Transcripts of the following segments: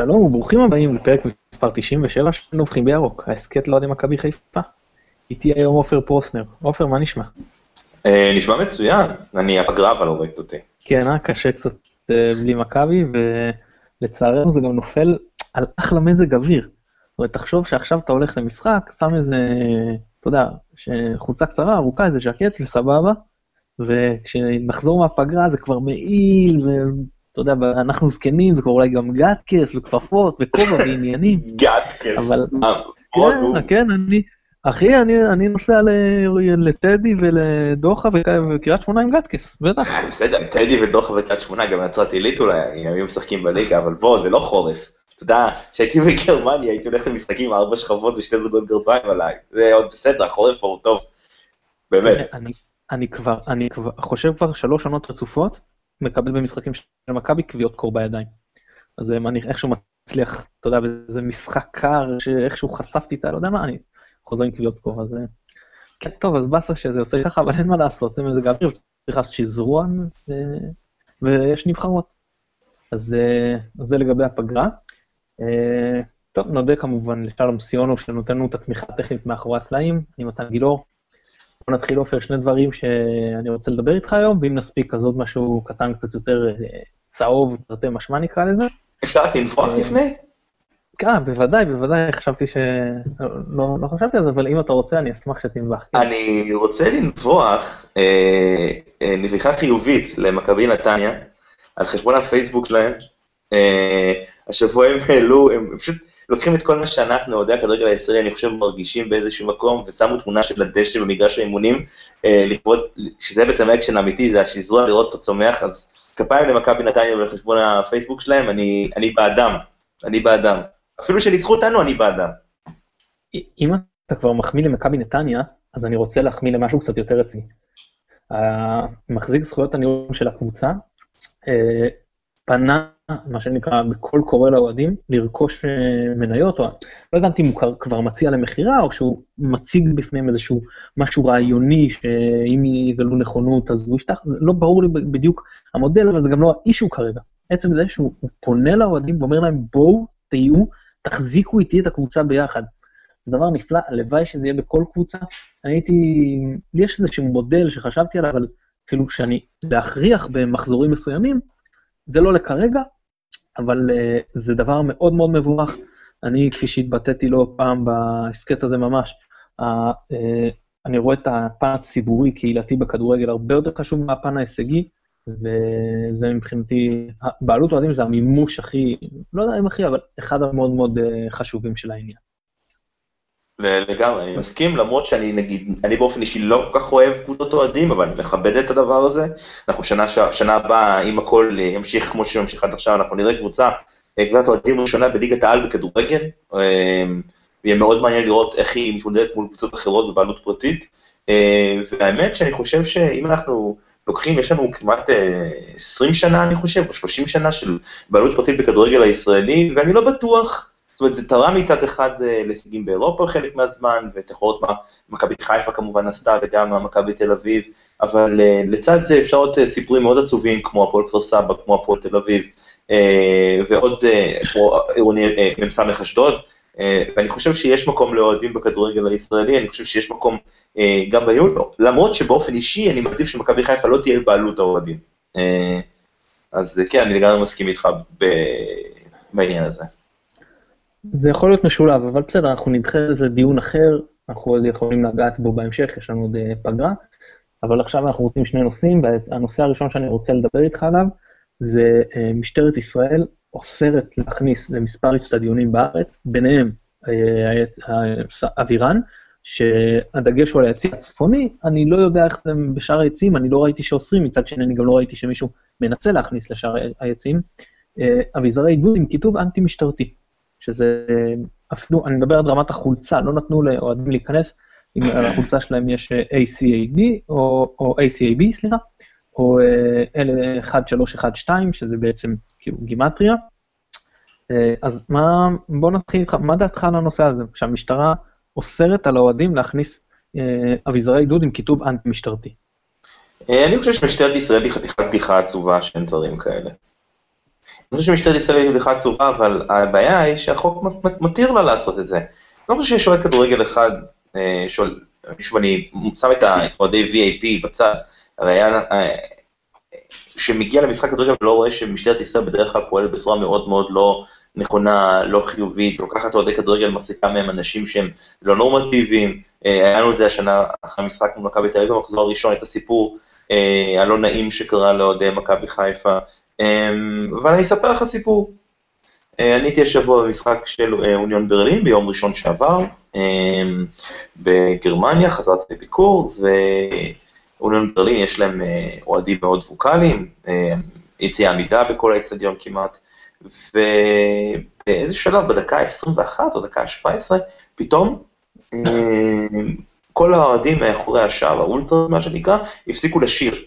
שלום וברוכים הבאים לפרק מספר 97 של נובחים בירוק, ההסכת לאוהדי מכבי חיפה. איתי היום עופר פרוסנר. עופר, מה נשמע? אה, נשמע מצוין, אני הפגרה אבל הורגת אותי. כן, אה, קשה קצת אה, בלי מכבי, ולצערנו זה גם נופל על אחלה מזג אוויר. זאת אומרת, תחשוב שעכשיו אתה הולך למשחק, שם איזה, אתה יודע, חולצה קצרה, ארוכה, איזה ז'קט וסבבה, וכשנחזור מהפגרה זה כבר מעיל, אתה יודע, אנחנו זקנים, זה אולי גם גטקס וכפפות וכובע ועניינים. גטקס. אבל... אה, כן, כן, אני... אחי, אני, אני נוסע לטדי ולדוחה וקריית שמונה עם גטקס, בטח. אה, בסדר, טדי ודוחה וקריית שמונה, גם נצרת עילית אולי, היו משחקים בליגה, אבל בוא, זה לא חורף. אתה יודע, כשהייתי בגרמניה הייתי הולך למשחקים ארבע שכבות ושתי זוגות גרביים עליי. זה עוד בסדר, החורף פה הוא טוב. באמת. אני כבר, אני כבר, חושב כבר שלוש שנות רצופות, מקבל במשחקים של מכבי קביעות קור בידיים. אז אני איכשהו מצליח, אתה יודע, באיזה משחק קר, שאיכשהו חשפתי את ה... לא יודע מה, אני חוזר עם קביעות קור, אז... כן, טוב, אז באסה שזה עושה ככה, אבל אין מה לעשות, זה מזג האוויר, צריך לעשות שזרון, ויש נבחרות. אז זה לגבי הפגרה. טוב, נודה כמובן לשלום סיונו, שנותן לנו את התמיכה הטכנית מאחורי הקלעים, אני מתן גילאור. בוא נתחיל עופר שני דברים שאני רוצה לדבר איתך היום, ואם נספיק אז עוד משהו קטן קצת יותר אה, צהוב, תרתי משמע נקרא לזה. אפשר לנפוח אה, לפני? כן, בוודאי, בוודאי, חשבתי ש... לא, לא חשבתי על זה, אבל אם אתה רוצה, אני אשמח שתנבח. אני רוצה לנבוח אה, אה, נביחה חיובית למכבי נתניה, על חשבון הפייסבוק שלהם. אה, השבוע הם העלו, הם פשוט לוקחים את כל מה שאנחנו, אוהדי הכדורגל הישראלי, אני חושב, מרגישים באיזשהו מקום, ושמו תמונה של הדשא במגרש האימונים, אה, לכבוד, שזה בעצם האקשן האמיתי, זה השזרוע לראות אותו צומח, אז כפיים למכבי נתניה ולחשבון הפייסבוק שלהם, אני, אני בעדם, אני בעדם. אפילו שניצחו אותנו, אני בעדם. אם אתה כבר מחמיא למכבי נתניה, אז אני רוצה להחמיא למשהו קצת יותר רציני. מחזיק זכויות הניהול של הקבוצה, אה, פנה מה שנקרא, בקול קורא לאוהדים, לרכוש אה, מניות, או לא הבנתי אם הוא כבר מציע למכירה, או שהוא מציג בפניהם איזשהו משהו רעיוני, שאם יגלו נכונות אז הוא יפתח, זה לא ברור לי בדיוק המודל, אבל זה גם לא האישו כרגע. עצם זה שהוא פונה לאוהדים ואומר להם, בואו, תהיו, תחזיקו איתי את הקבוצה ביחד. זה דבר נפלא, הלוואי שזה יהיה בכל קבוצה. אני הייתי, לי יש איזשהו מודל שחשבתי עליו, אבל אפילו שאני להכריח במחזורים מסוימים, זה לא לכרגע, אבל uh, זה דבר מאוד מאוד מבורך. אני, כפי שהתבטאתי לא פעם בהסכת הזה ממש, uh, uh, אני רואה את הפן הציבורי-קהילתי בכדורגל הרבה יותר חשוב מהפן ההישגי, וזה מבחינתי, בעלות אוהדים זה המימוש הכי, לא יודע אם הכי, אבל אחד המאוד מאוד uh, חשובים של העניין. לגמרי, אני מסכים, למרות שאני נגיד, אני באופן אישי לא כל כך אוהב קבוצות אוהדים, אבל אני מכבד את הדבר הזה. אנחנו שנה, שנה הבאה, אם הכל ימשיך כמו שממשיך עד עכשיו, אנחנו נראה קבוצה, אה, קבוצת אוהדים ראשונה בליגת העל בכדורגל, אה, ויהיה מאוד מעניין לראות איך היא מתמודדת מול קבוצות אחרות בבעלות פרטית. אה, והאמת שאני חושב שאם אנחנו לוקחים, יש לנו כמעט 20 שנה, אני חושב, או 30 שנה של בעלות פרטית בכדורגל הישראלי, ואני לא בטוח, זאת אומרת, זה תרם מצד אחד אה, להישגים באירופה חלק מהזמן, מה מכבי חיפה כמובן עשתה, וגם מכבי תל אביב, אבל אה, לצד זה אפשר עוד אה, סיפורים מאוד עצובים, כמו הפועל כפר סבא, כמו הפועל תל אביב, ועוד עירוני מ"ס אשדוד, ואני חושב שיש מקום לאוהדים בכדורגל הישראלי, אני חושב שיש מקום גם בניהול, למרות שבאופן אישי אני מעדיף שמכבי חיפה לא תהיה בעלות האוהדים. אז כן, אני לגמרי מסכים איתך בעניין הזה. זה יכול להיות משולב, אבל בסדר, אנחנו נדחה לזה דיון אחר, אנחנו עוד יכולים לגעת בו בהמשך, יש לנו עוד אה, פגרה, אבל עכשיו אנחנו רוצים שני נושאים, והנושא הראשון שאני רוצה לדבר איתך עליו, זה אה, משטרת ישראל אוסרת להכניס למספר אצטדיונים בארץ, ביניהם אה, אבירן, שהדגש הוא על היציא הצפוני, אני לא יודע איך זה בשאר היציאים, אני לא ראיתי שאוסרים, מצד שני אני גם לא ראיתי שמישהו מנסה להכניס לשאר היציאים, אביזרי עידוד עם כיתוב אנטי-משטרתי. שזה אפילו, אני מדבר על רמת החולצה, לא נתנו לאוהדים להיכנס, אם על החולצה שלהם יש ACAD, או, או ACAB, סליחה, או 1312, אה, שזה בעצם כאילו גימטריה. אה, אז מה, בוא נתחיל איתך, מה דעתך על הנושא הזה, שהמשטרה אוסרת על האוהדים להכניס אה, אביזרי עידוד עם כיתוב אנטי-משטרתי? אני חושב שמשטרת ישראל היא חתיכת בדיחה עצובה שאין דברים כאלה. אני חושב שמשטרת ישראל היא בדיחה עצובה, אבל הבעיה היא שהחוק מתיר לה לעשות את זה. אני לא חושב שיש אוהד כדורגל אחד, אה, שואל, שוב, אני שם את האוהדי VIP בצד, הרי היה, אה, שמגיע למשחק כדורגל ולא רואה שמשטרת ישראל בדרך כלל פועלת בצורה מאוד מאוד לא נכונה, לא חיובית, לוקחת אוהדי כדורגל, מחזיקה מהם אנשים שהם לא נורמטיביים, אה, היה לנו את זה השנה אחרי המשחק מול מכבי תל אביב במחזור הראשון, את הסיפור הלא נעים שקרה לאוהדי מכבי חיפה, אבל אני אספר לך סיפור. אני הייתי השבוע במשחק של אוניון ברלין ביום ראשון שעבר, בגרמניה, חזרתי לביקור, ואוניון ברלין יש להם אוהדים מאוד ווקאליים, יציאה עמידה בכל האצטדיון כמעט, ובאיזה שלב, בדקה ה-21 או דקה ה-17, פתאום כל האוהדים מאחורי השער, האולטרה, מה שנקרא, הפסיקו לשיר,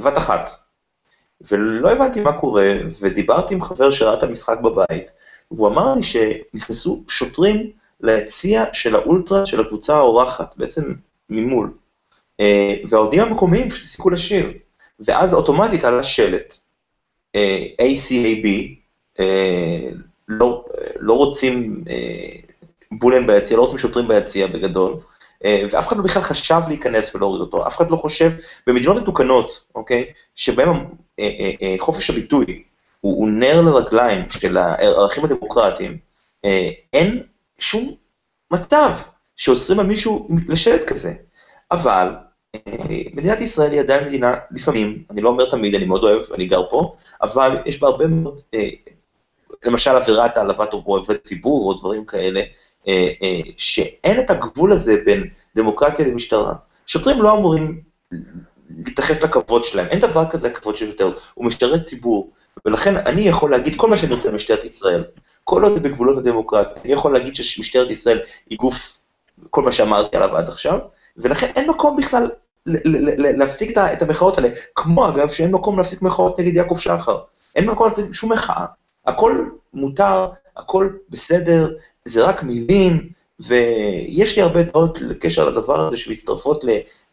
בבת אחת. ולא הבנתי מה קורה, ודיברתי עם חבר שראה את המשחק בבית, והוא אמר לי שנכנסו שוטרים ליציע של האולטרה של הקבוצה האורחת, בעצם ממול. אה, והאוהדים המקומיים פשוט הפסיקו לשיר. ואז אוטומטית עלה שלט, אה, ACAB, אה, לא, לא רוצים בולן ביציע, לא רוצים שוטרים ביציע בגדול, ואף אחד לא בכלל חשב להיכנס ולהוריד אותו, אף אחד לא חושב, במדינות מתוקנות, אוקיי, שבהן חופש הביטוי הוא, הוא נר לרגליים של הערכים הדמוקרטיים, אין שום מצב שאוסרים על מישהו לשלט כזה. אבל מדינת ישראל היא עדיין מדינה, לפעמים, אני לא אומר תמיד, אני מאוד אוהב, אני גר פה, אבל יש בה הרבה מאוד, למשל עבירת העלבת עובד ציבור או דברים כאלה, שאין את הגבול הזה בין דמוקרטיה למשטרה. שוטרים לא אמורים להתייחס לכבוד שלהם, אין דבר כזה כבוד של שוטר, הוא משרת ציבור, ולכן אני יכול להגיד כל מה שאני רוצה למשטרת ישראל. כל עוד זה בגבולות הדמוקרטיה, אני יכול להגיד שמשטרת ישראל היא גוף, כל מה שאמרתי עליו עד עכשיו, ולכן אין מקום בכלל להפסיק את המחאות האלה, כמו אגב שאין מקום להפסיק מחאות נגד יעקב שחר, אין מקום להפסיק שום מחאה, הכל מותר, הכל בסדר, זה רק מילים, ויש לי הרבה דעות לקשר לדבר הזה שמצטרפות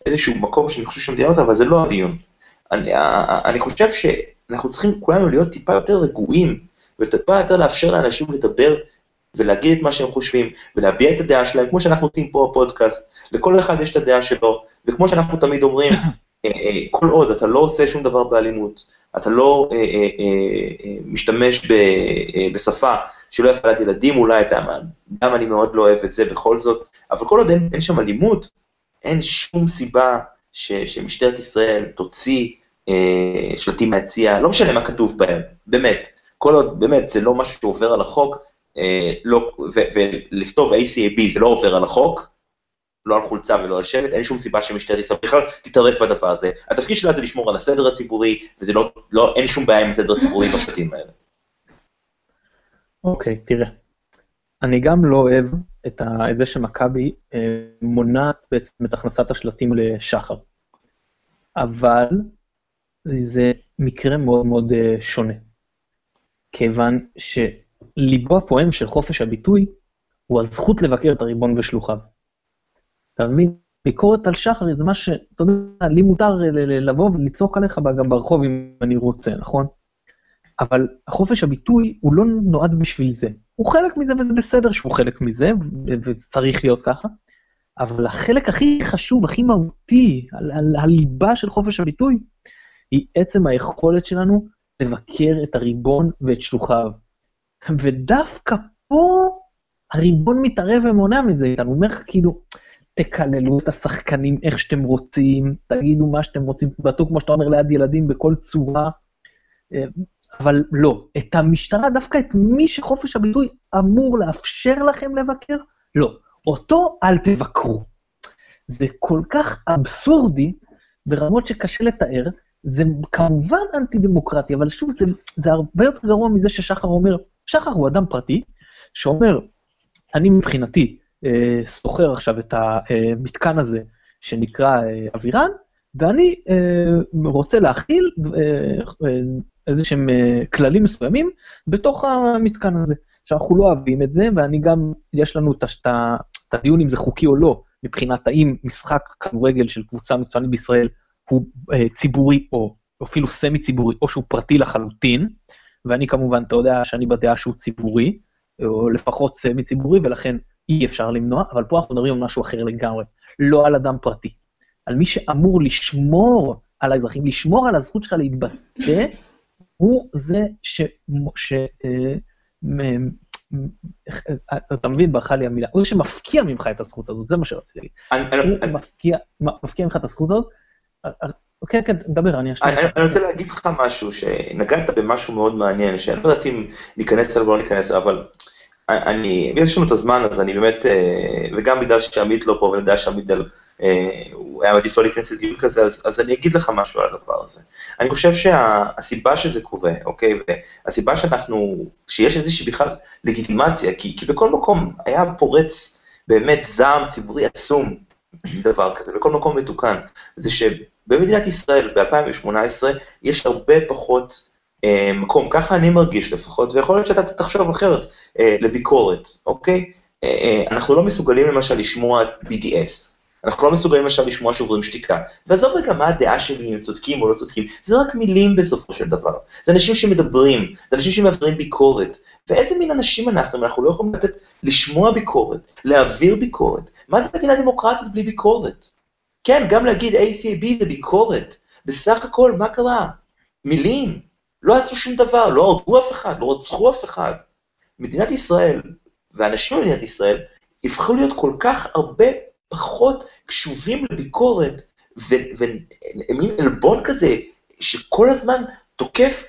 לאיזשהו מקום שאני חושב שהמדינות, אבל זה לא הדיון. אני, אני חושב שאנחנו צריכים כולנו להיות טיפה יותר רגועים וטיפה יותר לאפשר לאנשים לדבר ולהגיד את מה שהם חושבים, ולהביע את הדעה שלהם, כמו שאנחנו עושים פה בפודקאסט, לכל אחד יש את הדעה שלו, וכמו שאנחנו תמיד אומרים, אה, אה, כל עוד אתה לא עושה שום דבר באלימות, אתה לא אה, משתמש בשפה שלא יפה ליד ילדים אולי, גם אני מאוד לא אוהב את זה בכל זאת, אבל כל עוד אין, אין שם אלימות, אין שום סיבה ש, שמשטרת ישראל תוציא אה, שלטים מהציע, לא משנה מה כתוב בהם, באמת. כל עוד, באמת, זה לא משהו שעובר על החוק, אה, לא, ולכתוב ACAB זה לא עובר על החוק, לא על חולצה ולא על שלט, אין שום סיבה שמשטרת ישראל בכלל תתערב בדבר הזה. התפקיד שלה זה לשמור על הסדר הציבורי, וזה לא, לא, אין שום בעיה עם הסדר הציבורי בשלטים האלה. אוקיי, okay, תראה. אני גם לא אוהב את, ה, את זה שמכבי אה, מונעת בעצם את הכנסת השלטים לשחר. אבל זה מקרה מאוד מאוד אה, שונה. כיוון שליבו הפועם של חופש הביטוי הוא הזכות לבקר את הריבון ושלוחיו. אתה מבין? ביקורת על שחר זה מה ש... אתה יודע, לי מותר לבוא ולצעוק עליך גם ברחוב אם אני רוצה, נכון? אבל חופש הביטוי הוא לא נועד בשביל זה. הוא חלק מזה וזה בסדר שהוא חלק מזה, וזה צריך להיות ככה, אבל החלק הכי חשוב, הכי מהותי, על, על הליבה של חופש הביטוי, היא עצם היכולת שלנו לבקר את הריבון ואת שלוחיו. ודווקא פה הריבון מתערב ומונע מזה איתנו, הוא אומר לך כאילו, תקללו את השחקנים איך שאתם רוצים, תגידו מה שאתם רוצים, תבטאו כמו שאתה אומר ליד ילדים בכל צורה, אה, אבל לא, את המשטרה, דווקא את מי שחופש הביטוי אמור לאפשר לכם לבקר, לא, אותו אל תבקרו. זה כל כך אבסורדי ברמות שקשה לתאר, זה כמובן אנטי דמוקרטי, אבל שוב, זה, זה הרבה יותר גרוע מזה ששחר אומר, שחר הוא אדם פרטי, שאומר, אני מבחינתי אה, שוכר עכשיו את המתקן הזה שנקרא אה, אבירן, ואני אה, רוצה להכיל אה, אה, איזה שהם אה, כללים מסוימים בתוך המתקן הזה. עכשיו, אנחנו לא אוהבים את זה, ואני גם, יש לנו את הדיון אם זה חוקי או לא, מבחינת האם משחק כדורגל של קבוצה מקצוענית בישראל הוא אה, ציבורי או אפילו סמי ציבורי, או שהוא פרטי לחלוטין, ואני כמובן, אתה יודע שאני בדעה שהוא ציבורי, או לפחות סמי ציבורי, ולכן אי אפשר למנוע, אבל פה אנחנו מדברים על משהו אחר לגמרי, לא על אדם פרטי. על מי שאמור לשמור על האזרחים, לשמור על הזכות שלך להתבטא, הוא זה ש... ש... אה, אתה מבין, ברכה לי המילה, הוא שמפקיע ממך את הזכות הזאת, זה מה שרציתי להגיד. הוא מפקיע ממך את הזכות הזאת. כן, כן, דבר, אני אשתמש. אני רוצה להגיד לך משהו, שנגעת במשהו מאוד מעניין, שאני לא יודעת אם ניכנס אליו או לא ניכנס אליו, אבל אני, יש לנו את הזמן, אז אני באמת, אה, וגם בגלל שעמית לא פה, ואני יודע שעמית הוא היה מעדיף לא להיכנס לדיון כזה, אז, אז אני אגיד לך משהו על הדבר הזה. אני חושב שהסיבה שה, שזה קורה, אוקיי, והסיבה שאנחנו, שיש איזושהי בכלל לגיטימציה, כי, כי בכל מקום היה פורץ באמת זעם ציבורי עצום, דבר כזה, בכל מקום מתוקן, זה שבמדינת ישראל ב-2018 יש הרבה פחות אה, מקום, ככה אני מרגיש לפחות, ויכול להיות שאתה תחשוב אחרת, אה, לביקורת, אוקיי? אה, אה, אנחנו לא מסוגלים למשל לשמוע BDS, אנחנו לא מסוגלים עכשיו לשמוע שוברים שתיקה. ועזוב רגע מה הדעה שלי, אם צודקים או לא צודקים, זה רק מילים בסופו של דבר. זה אנשים שמדברים, זה אנשים שמעבירים ביקורת. ואיזה מין אנשים אנחנו, אם אנחנו לא יכולים לתת, לשמוע ביקורת, להעביר ביקורת. מה זה מדינה דמוקרטית בלי ביקורת? כן, גם להגיד ACAB זה ביקורת. בסך הכל, מה קרה? מילים. לא עשו שום דבר, לא הרגו אף אחד, לא רצחו אף אחד. מדינת ישראל, ואנשים במדינת ישראל, הפכו להיות כל כך הרבה פחות קשובים לביקורת, ומין עלבון כזה, שכל הזמן תוקף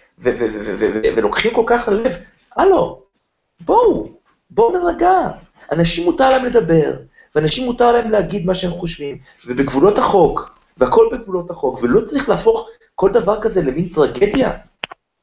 ולוקחים כל כך ללב. הלו, בואו, בואו נרגע. אנשים מותר להם לדבר, ואנשים מותר להם להגיד מה שהם חושבים, ובגבולות החוק, והכל בגבולות החוק, ולא צריך להפוך כל דבר כזה למין טרגדיה.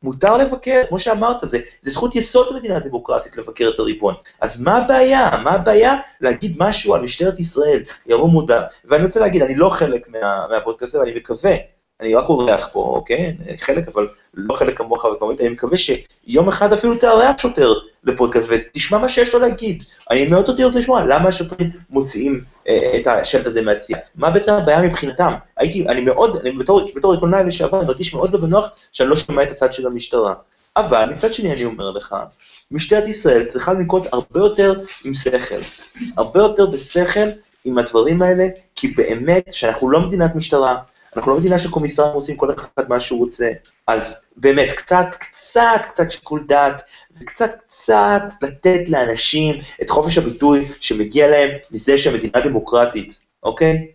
מותר לבקר, כמו שאמרת, זה, זה זכות יסוד במדינה דמוקרטית לבקר את הריבון. אז מה הבעיה? מה הבעיה להגיד משהו על משטרת ישראל, ירום מודע? ואני רוצה להגיד, אני לא חלק מה, מהפודקאסט ואני מקווה, אני רק אורח פה, אוקיי? חלק, אבל לא חלק כמוך וכמובן, אני מקווה שיום אחד אפילו תארח שוטר לפודקאסט ותשמע מה שיש לו להגיד. אני מאוד אותי רוצה לשמוע למה השוטרים מוציאים אה, את השלט הזה מהצייה. מה בעצם הבעיה מבחינתם? הייתי, אני מאוד, אני בתור, בתור עיתונאי לשעבר, אני מרגיש מאוד לא בנוח שאני לא שומע את הצד של המשטרה. אבל מצד שני אני אומר לך, משטרת ישראל צריכה לנקוט הרבה יותר עם שכל, הרבה יותר בשכל עם הדברים האלה, כי באמת שאנחנו לא מדינת משטרה, אנחנו לא מדינה של קומיסרים עושים כל אחד מה שהוא רוצה, אז באמת, קצת, קצת, קצת שיקול דעת, וקצת, קצת לתת לאנשים את חופש הביטוי שמגיע להם מזה שהמדינה דמוקרטית, אוקיי?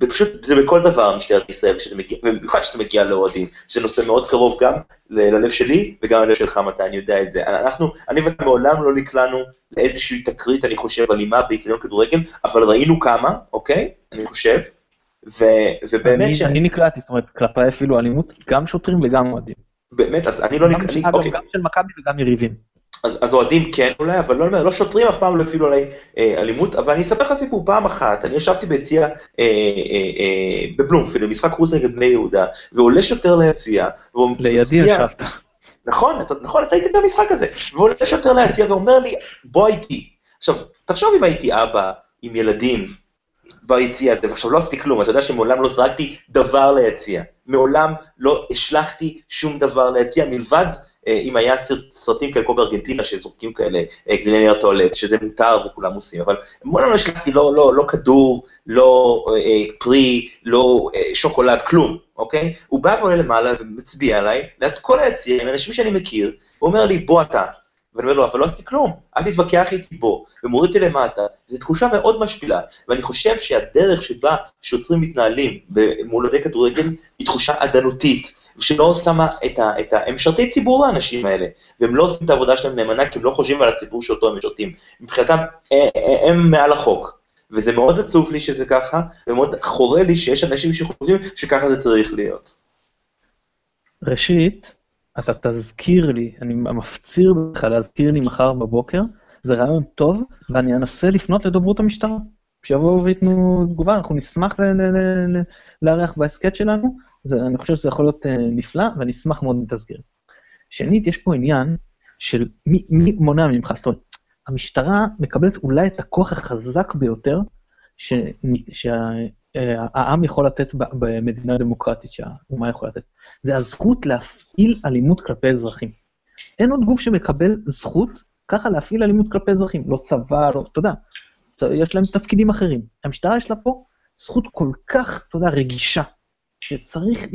ופשוט זה בכל דבר משטרת ישראל, במיוחד כשאתה מגיע לאוהדים, שזה נושא מאוד קרוב גם ללב שלי וגם ללב שלך מתי אני יודע את זה. אנחנו, אני ואתה מעולם לא נקלענו לאיזושהי תקרית, אני חושב, אלימה באיצטדיון כדורגל, אבל ראינו כמה, אוקיי? אני חושב, ו, ובאמת... אני. אני נקלעתי, זאת אומרת, כלפיי אפילו אלימות, גם שוטרים וגם אוהדים. באמת, אז אני לא נקלעתי, אוקיי. גם של מכבי וגם יריבים. אז, אז אוהדים כן אולי, אבל לא, לא שוטרים אף פעם לא הפעילו עליי אה, אלימות, אבל אני אספר לך סיפור, פעם אחת, אני ישבתי ביציע אה, אה, אה, בבלומפילד, במשחק קרוס נגד בני יהודה, ועולה שוטר ליציע, לידי ישבת. נכון, אתה, נכון, אתה היית במשחק הזה, ועולה שוטר ליציע ואומר לי, בוא איתי. עכשיו, תחשוב אם הייתי אבא עם ילדים, ביציע הזה, ועכשיו לא עשיתי כלום, אתה יודע שמעולם לא זרקתי דבר ליציע, מעולם לא השלכתי שום דבר ליציע, מלבד אה, אם היה סרטים כאלה כמו בארגנטינה שזורקים כאלה אה, גלילי נייר טואלט, שזה מותר וכולם עושים, אבל מעולם לא השלכתי לא, לא, לא כדור, לא אה, פרי, לא אה, שוקולד, כלום, אוקיי? הוא בא ועולה למעלה ומצביע עליי, ליד כל היציע, עם אנשים שאני מכיר, הוא אומר לי, בוא אתה. ואני אומר לו, אבל לא עשיתי כלום, אל תתווכח איתי בו, ומוריד אותי למטה, זו תחושה מאוד משפילה, ואני חושב שהדרך שבה שוטרים מתנהלים מול אוהדי כדורגל היא תחושה עדנותית, שלא שמה את ה... את ה... הם משרתי ציבור לאנשים האלה, והם לא עושים את העבודה שלהם נאמנה, כי הם לא חושבים על הציבור שאותו הם משרתים. מבחינתם, אה, אה, הם מעל החוק. וזה מאוד עצוב לי שזה ככה, ומאוד חורה לי שיש אנשים שחושבים שככה זה צריך להיות. ראשית, אתה תזכיר לי, אני מפציר בך להזכיר לי מחר בבוקר, זה רעיון טוב, ואני אנסה לפנות לדוברות המשטרה, שיבואו וייתנו תגובה, אנחנו נשמח לארח בהסכת שלנו, זה, אני חושב שזה יכול להיות uh, נפלא, ואני אשמח מאוד אם תזכיר. שנית, יש פה עניין של מי, מי מונע ממך, זאת אומרת, המשטרה מקבלת אולי את הכוח החזק ביותר שהעם יכול לתת במדינה דמוקרטית שהאומה יכולה לתת. זה הזכות להפעיל אלימות כלפי אזרחים. אין עוד גוף שמקבל זכות ככה להפעיל אלימות כלפי אזרחים, לא צבא, לא, אתה יודע, יש להם תפקידים אחרים. המשטרה יש לה פה זכות כל כך, אתה יודע, רגישה, שצריך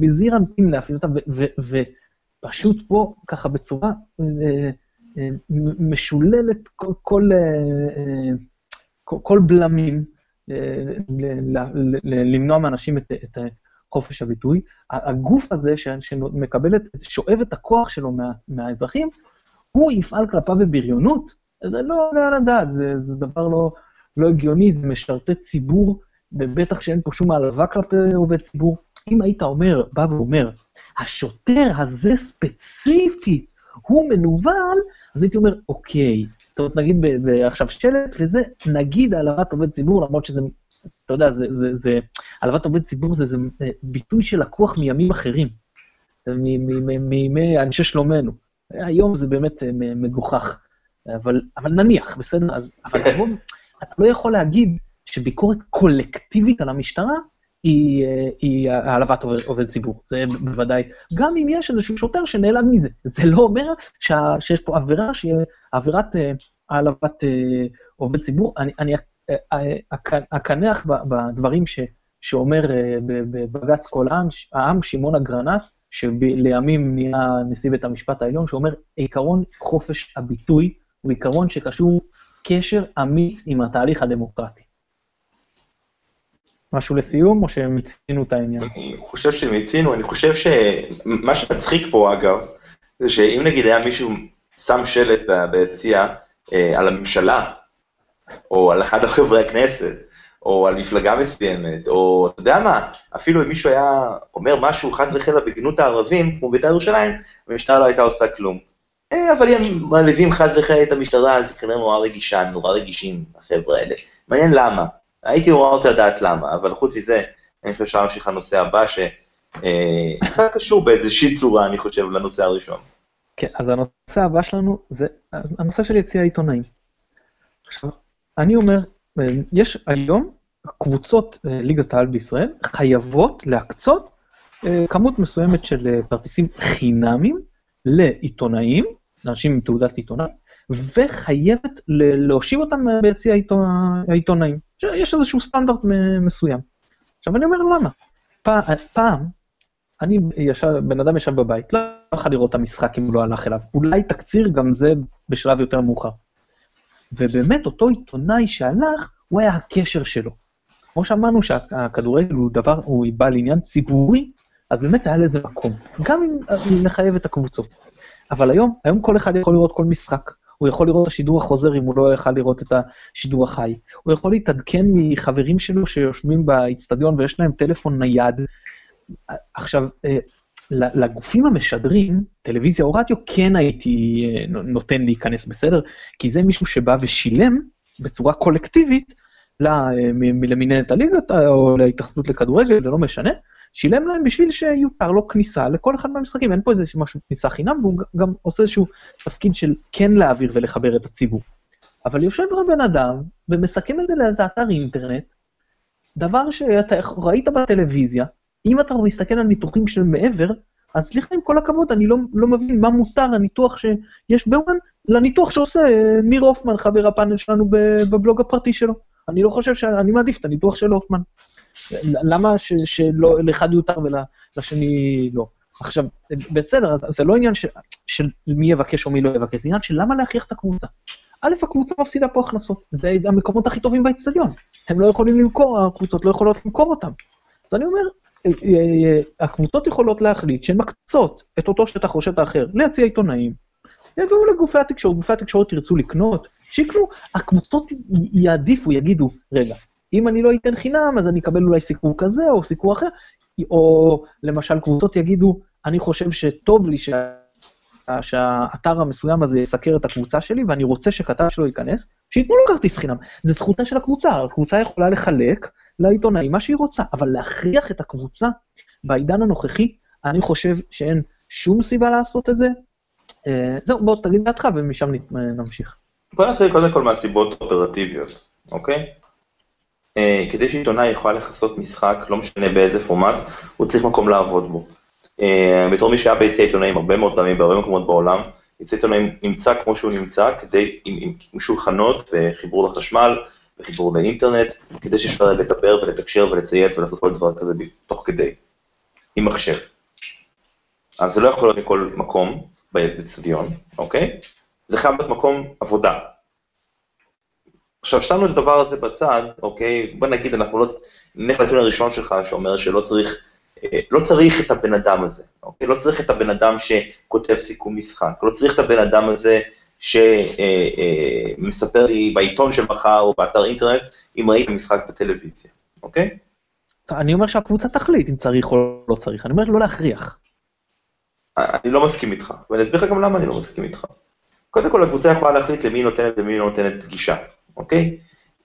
בזעיר אנפין להפעיל אותה, ופשוט פה, ככה בצורה אה, אה, משוללת כל, אה, כל, כל בלמים, למנוע מאנשים את, את חופש הביטוי. הגוף הזה שמקבל, שואב את הכוח שלו מה, מהאזרחים, הוא יפעל כלפיו בבריונות, זה לא עולה על הדעת, זה, זה דבר לא, לא הגיוני, זה משרתי ציבור, ובטח שאין פה שום העלבה כלפי עובד ציבור. אם היית אומר, בא ואומר, השוטר הזה ספציפית, הוא מנוול, אז הייתי אומר, אוקיי, זאת אומרת, נגיד עכשיו שלט וזה, נגיד העלבת עובד ציבור, למרות שזה, אתה יודע, זה, העלבת עובד ציבור זה, זה ביטוי שלקוח מימים אחרים, מימי אנשי שלומנו. היום זה באמת אה, מגוחך, אבל, אבל נניח, בסדר? אז, אבל אתה לא יכול להגיד שביקורת קולקטיבית על המשטרה היא, אה, היא העלבת עובד, עובד ציבור, זה בוודאי. גם אם יש איזשהו שוטר שנעלב מזה, זה לא אומר שה, שיש פה עבירה שהיא עבירת אה, העלבת עובד ציבור. אני, אני אקנח בדברים ש, שאומר בבג"ץ כל העם, העם שמעון אגרנט, שלימים נהיה נשיא בית המשפט העליון, שאומר, עיקרון חופש הביטוי הוא עיקרון שקשור קשר אמיץ עם התהליך הדמוקרטי. משהו לסיום, או שמיצינו את העניין? אני חושב שמיצינו, אני חושב שמה שמצחיק פה, אגב, זה שאם נגיד היה מישהו שם שלט ביציע אה, על הממשלה, או על אחד מחברי הכנסת, או על מפלגה מסוימת, או אתה יודע מה, אפילו אם מישהו היה אומר משהו חס וחלילה בגנות הערבים, כמו בית"ר ירושלים, המשטרה לא הייתה עושה כלום. אה, אבל אם מעליבים חס וחלילה את המשטרה, אז כנראה נורא רגישה, נורא רגישים, החבר'ה האלה. מעניין למה. הייתי נורא רוצה לדעת למה, אבל חוץ מזה, אני חושב שאפשר להמשיך לנושא הבא, שקצת אה, קשור באיזושהי צורה, אני חושב, לנושא הראשון. כן, אז הנושא הבא שלנו זה הנושא של יציע העיתונאים. עכשיו, אני אומר, אה, יש היום קבוצות אה, ליגת העל בישראל חייבות להקצות כמות מסוימת של כרטיסים חינמים לעיתונאים, לאנשים עם תעודת עיתונאי, וחייבת להושיב אותם ביציע העיתונאים. יש איזשהו סטנדרט מסוים. עכשיו אני אומר למה? פעם, אני ישב, בן אדם ישב בבית, לא יכול לראות את המשחק אם הוא לא הלך אליו. אולי תקציר גם זה בשלב יותר מאוחר. ובאמת, אותו עיתונאי שהלך, הוא היה הקשר שלו. אז כמו שאמרנו שהכדורגל הוא דבר, הוא בא לעניין ציבורי, אז באמת היה לזה מקום, גם אם נחייב את הקבוצות. אבל היום, היום כל אחד יכול לראות כל משחק. הוא יכול לראות את השידור החוזר אם הוא לא יכל לראות את השידור החי. הוא יכול להתעדכן מחברים שלו שיושבים באיצטדיון ויש להם טלפון נייד. עכשיו, אה, לגופים המשדרים, טלוויזיה או רדיו, כן הייתי אה, נותן להיכנס בסדר, כי זה מישהו שבא ושילם בצורה קולקטיבית אה, למנהלת הליגות או להתאחדות לכדורגל, זה לא משנה, שילם להם בשביל שיותר לו כניסה לכל אחד מהמשחקים, אין פה איזה משהו כניסה חינם, והוא גם עושה איזשהו תפקיד של כן להעביר ולחבר את הציבור. אבל יושב בן אדם ומסכם את זה לאיזה אתר אינטרנט, דבר שאתה ראית בטלוויזיה, אם אתה מסתכל על ניתוחים של מעבר, אז סליחה, עם כל הכבוד, אני לא, לא מבין מה מותר הניתוח שיש בוואן לניתוח שעושה אה, ניר הופמן, חבר הפאנל שלנו בבלוג הפרטי שלו. אני לא חושב שאני מעדיף את הניתוח של הופמן. למה ש, שלא, לאחד יותר ולשני לא? עכשיו, בסדר, אז זה לא עניין ש, של מי יבקש או מי לא יבקש, זה עניין של למה להכריח את הקבוצה. א', הקבוצה מפסידה פה הכנסות, זה, זה המקומות הכי טובים באצטדיון. הם לא יכולים למכור, הקבוצות לא יכולות למכור אותם. אז אני אומר, אה, אה, אה, הקבוצות יכולות להחליט שהן מקצות את אותו שטח או שטח אחר להציע עיתונאים, יביאו לגופי התקשורת, גופי התקשורת ירצו לקנות, שיקנו, הקבוצות יעדיפו, יגידו, רגע, אם אני לא אתן חינם, אז אני אקבל אולי סיקור כזה או סיקור אחר, או למשל קבוצות יגידו, אני חושב שטוב לי שה... שהאתר המסוים הזה יסקר את הקבוצה שלי, ואני רוצה שכתב שלו ייכנס, שייתנו לו כרטיס חינם. זה זכותה של הקבוצה, הקבוצה יכולה לחלק לעיתונאים מה שהיא רוצה, אבל להכריח את הקבוצה בעידן הנוכחי, אני חושב שאין שום סיבה לעשות את זה. אה, זהו, בוא תגיד דעתך ומשם נמשיך. בוא נתחיל קודם כל מהסיבות אופרטיביות, אוקיי? אה, כדי שעיתונאי יוכל לכסות משחק, לא משנה באיזה פורמט, הוא צריך מקום לעבוד בו. אה, בתור מי שהיה ביציע עיתונאים הרבה מאוד פעמים בהרבה מקומות בעולם, יציע עיתונאים נמצא כמו שהוא נמצא, כדי, עם, עם, עם שולחנות וחיבור לחשמל וחיבור לאינטרנט, כדי שאפשר לדבר ולתקשר ולצייץ ולעשות כל דבר כזה תוך כדי, עם מחשב. אז זה לא יכול להיות מכל מקום באצטדיון, אוקיי? זה חייב להיות מקום עבודה. עכשיו, שמנו את הדבר הזה בצד, אוקיי? בוא נגיד, אנחנו לא... נלך לנתון הראשון שלך, שאומר שלא צריך, אה, לא צריך את הבן אדם הזה, אוקיי? לא צריך את הבן אדם שכותב סיכום משחק, לא צריך את הבן אדם הזה שמספר אה, אה, לי בעיתון של מחר או באתר אינטרנט, אם ראית משחק בטלוויזיה, אוקיי? אני אומר שהקבוצה תחליט אם צריך או לא צריך, אני אומר לא להכריח. אני לא מסכים איתך, ואני אסביר לך גם למה אני לא מסכים איתך. קודם כל, הקבוצה יכולה להחליט למי נותנת ומי לא נותנת גישה, אוקיי?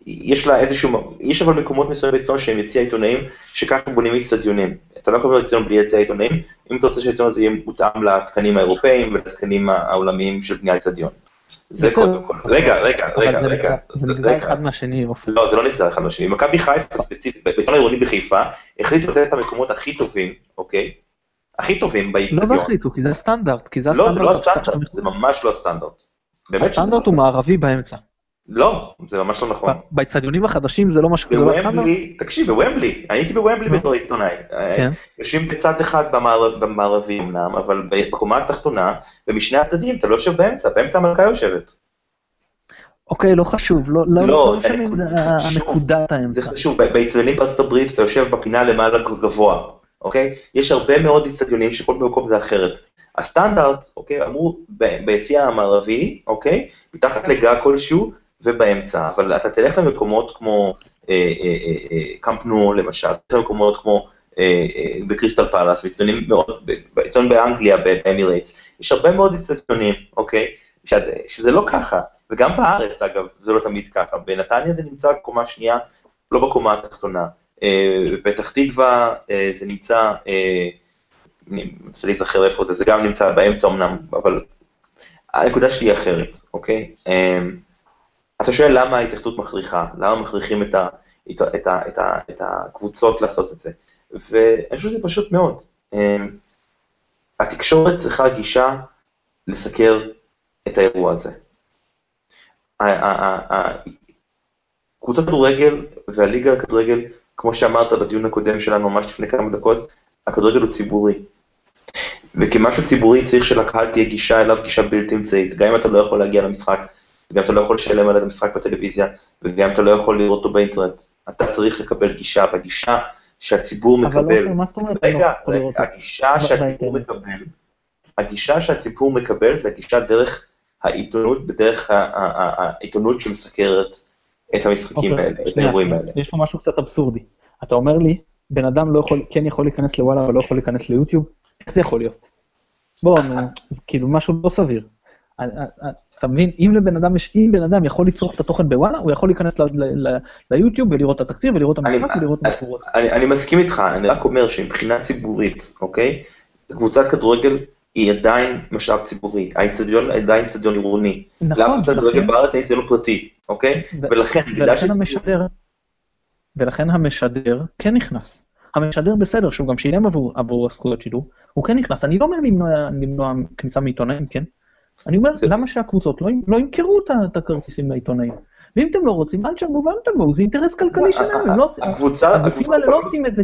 יש לה איזשהו, יש אבל מקומות מסוימים באצטדיון שהם יציע עיתונאים, שככה בונים אצטדיונים. אתה לא יכול להיות אצטדיון בלי יציע עיתונאים, אם אתה רוצה שהאצטדיון הזה יהיה מותאם לתקנים האירופאים ולתקנים העולמיים של בניית אצטדיון. זה קודם כל. רגע, רגע, רגע, רגע. זה נגזר אחד מהשני, עופר. לא, זה לא נגזר אחד מהשני. מכבי חיפה ספציפית, באצטדיון העירוני בחיפה, החליטו לתת את המקומות הכי טובים, אוקיי? הכי טובים באצטדיון. לא החליטו, כי זה הסטנדרט, כי זה הסטנדרט. לא, זה לא הסטנדרט, זה ממש לא הסטנדרט. הסטנדרט לא הוא מערבי באמצע. לא, זה ממש לא נכון. באצטדיונים החדשים זה לא מה שזה הסטנדרט? תקשיב, בוומבלי, הייתי בוומבלי בתור עיתונאי. כן. יושבים בצד אחד במערבי אמנם, אבל בקומה התחתונה, ומשני הצדדים אתה לא יושב באמצע, באמצע המלכה יושבת. אוקיי, לא חשוב, לא, לא, לא משנה אם זה הנקודת האמצע. זה חשוב, באצטדיונים בארצות הברית אתה יושב בפינה למעלה גבוה, אוקיי? יש הרבה מאוד אצטדיונים שבכל מקום זה אחרת. הסטנדרט, אוקיי, אמרו ביציע המערבי, אוקיי, מתחת לגג כלשהו, ובאמצע, אבל אתה תלך למקומות כמו אה, אה, אה, קאמפ נו למשל, תלך למקומות כמו בקריסטל פאלאס, ואצטדיונים מאוד, באצטדיון באנגליה, באמירייטס, יש הרבה מאוד אצטדיונים, אוקיי? שזה לא ככה, וגם בארץ אגב, זה לא תמיד ככה, בנתניה זה נמצא בקומה שנייה, לא בקומה התחתונה. בפתח תקווה זה נמצא, אני מנסה להיזכר איפה זה, זה גם נמצא באמצע אמנם, אבל הנקודה שלי היא אחרת, אוקיי? אתה שואל למה ההתאחדות מכריחה, למה מכריחים את, ה, את, ה, את, ה, את, ה, את הקבוצות לעשות את זה, ואני חושב שזה פשוט מאוד. אמ, התקשורת צריכה גישה לסקר את האירוע הזה. קבוצת כדורגל והליגה לכדורגל, כמו שאמרת בדיון הקודם שלנו ממש לפני כמה דקות, הכדורגל הוא ציבורי. וכמשהו ציבורי צריך שלקהל תהיה גישה אליו, גישה בלתי אמצעית. גם אם אתה לא יכול להגיע למשחק, וגם אתה לא יכול לשלם על המשחק בטלוויזיה, וגם אתה לא יכול לראות אותו באינטרנט. אתה צריך לקבל גישה, והגישה שהציבור מקבל... אבל לא, מה זאת אומרת? רגע, רגע, הגישה שהציבור מקבל, הגישה שהציבור מקבל זה הגישה דרך העיתונות, בדרך העיתונות שמסקרת את המשחקים אוקיי, האלה, את האירועים האלה. יש פה משהו קצת אבסורדי. אתה אומר לי, בן אדם לא יכול, כן יכול להיכנס לוואלה אבל לא יכול להיכנס ליוטיוב? איך זה יכול להיות? בוא, זה כאילו משהו לא סביר. אתה מבין? אם לבן אדם יש, אם בן אדם יכול לצרוך את התוכן בוואלה, הוא יכול להיכנס ליוטיוב ולראות את התקציר ולראות את המשחק ולראות מה שהוא רוצה. אני מסכים איתך, אני רק אומר שמבחינה ציבורית, אוקיי? קבוצת כדורגל היא עדיין משאב ציבורי, האיצטדיון עדיין איצטדיון עירוני. נכון. למה כדורגל בארץ אין איצטדיון פרטי, אוקיי? ולכן, ולכן המשדר, ולכן המשדר כן נכנס. המשדר בסדר, שהוא גם שילם עבור, עבור הזכויות שידור, הוא כן נכנס. אני לא אומר למנוע, למנוע כניסה מעיתונאים, כן? אני אומר. למה שהקבוצות לא, לא ימכרו את הכרטיסים לעיתונאים? ואם אתם לא רוצים, אל תשלמו ואל תבואו, זה אינטרס כלכלי שלהם, הם לא עושים, הגופים האלה לא עושים את זה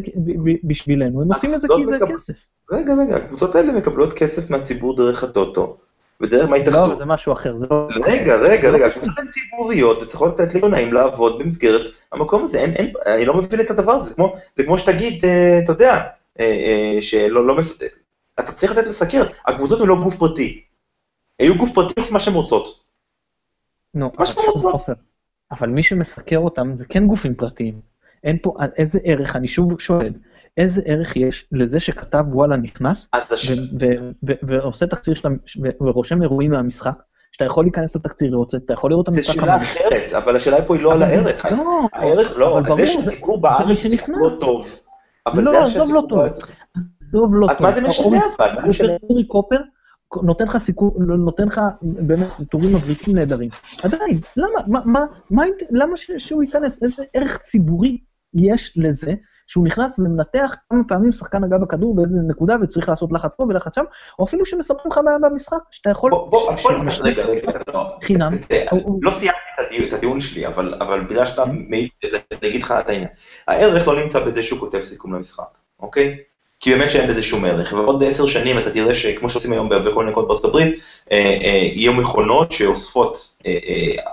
בשבילנו, הם עושים את זה כי זה כסף. רגע, רגע, הקבוצות האלה מקבלות כסף מהציבור דרך הטוטו, ודרך מה התאחדות. לא, זה משהו אחר, זה לא... רגע, רגע, רגע, הקבוצות הן ציבוריות, וצריכות לתת לעיתונאים לעבוד במסגרת המקום הזה, אין, אני לא מבין את הדבר הזה, זה כמו שתגיד, אה, אתה יודע, אה, אה, שלא, לא, אתה צריך לתת לסקר, הקבוצות הן לא גוף פרטי, היו גוף פרטי עושים מה שהן רוצות. נו, מה שהן רוצות. אבל מי שמסקר אותם זה כן גופים פרטיים. אין פה, איזה ערך, אני שוב שואל, איזה ערך יש לזה שכתב וואלה נכנס, ועושה תקציר ורושם אירועים מהמשחק, שאתה יכול להיכנס לתקציר לראות, אתה יכול לראות את המשחק. זו שאלה אחרת, אבל השאלה פה היא לא על הערך. לא, הערך, לא, זה שהסיפור בארץ לא טוב. אבל לא, עזוב לא טוב. עזוב לא טוב. אז מה זה משנה אבל? אורי קופר נותן לך סיכוי, נותן לך באמת טורים מבריקים נהדרים. עדיין, למה, מה, מה, מה, למה שהוא ייכנס? איזה ערך ציבורי יש לזה שהוא נכנס ומנתח כמה פעמים שחקן נגע בכדור באיזה נקודה וצריך לעשות לחץ פה ולחץ שם, או אפילו שמספרים לך בעיה במשחק, שאתה יכול... בוא, בוא, אז בוא נעשה רגע, רגע. חינם. לא סיימתי את הדיון שלי, אבל בגלל שאתה מעיד, אני אגיד לך את העניין. הערך לא נמצא בזה שהוא כותב סיכום למשחק, אוקיי? כי באמת שאין לזה שום ערך, ועוד עשר שנים אתה תראה שכמו שעושים היום בהרבה כל מיני מקומות בארצות הברית, אה, אה, יהיו מכונות שאוספות אה,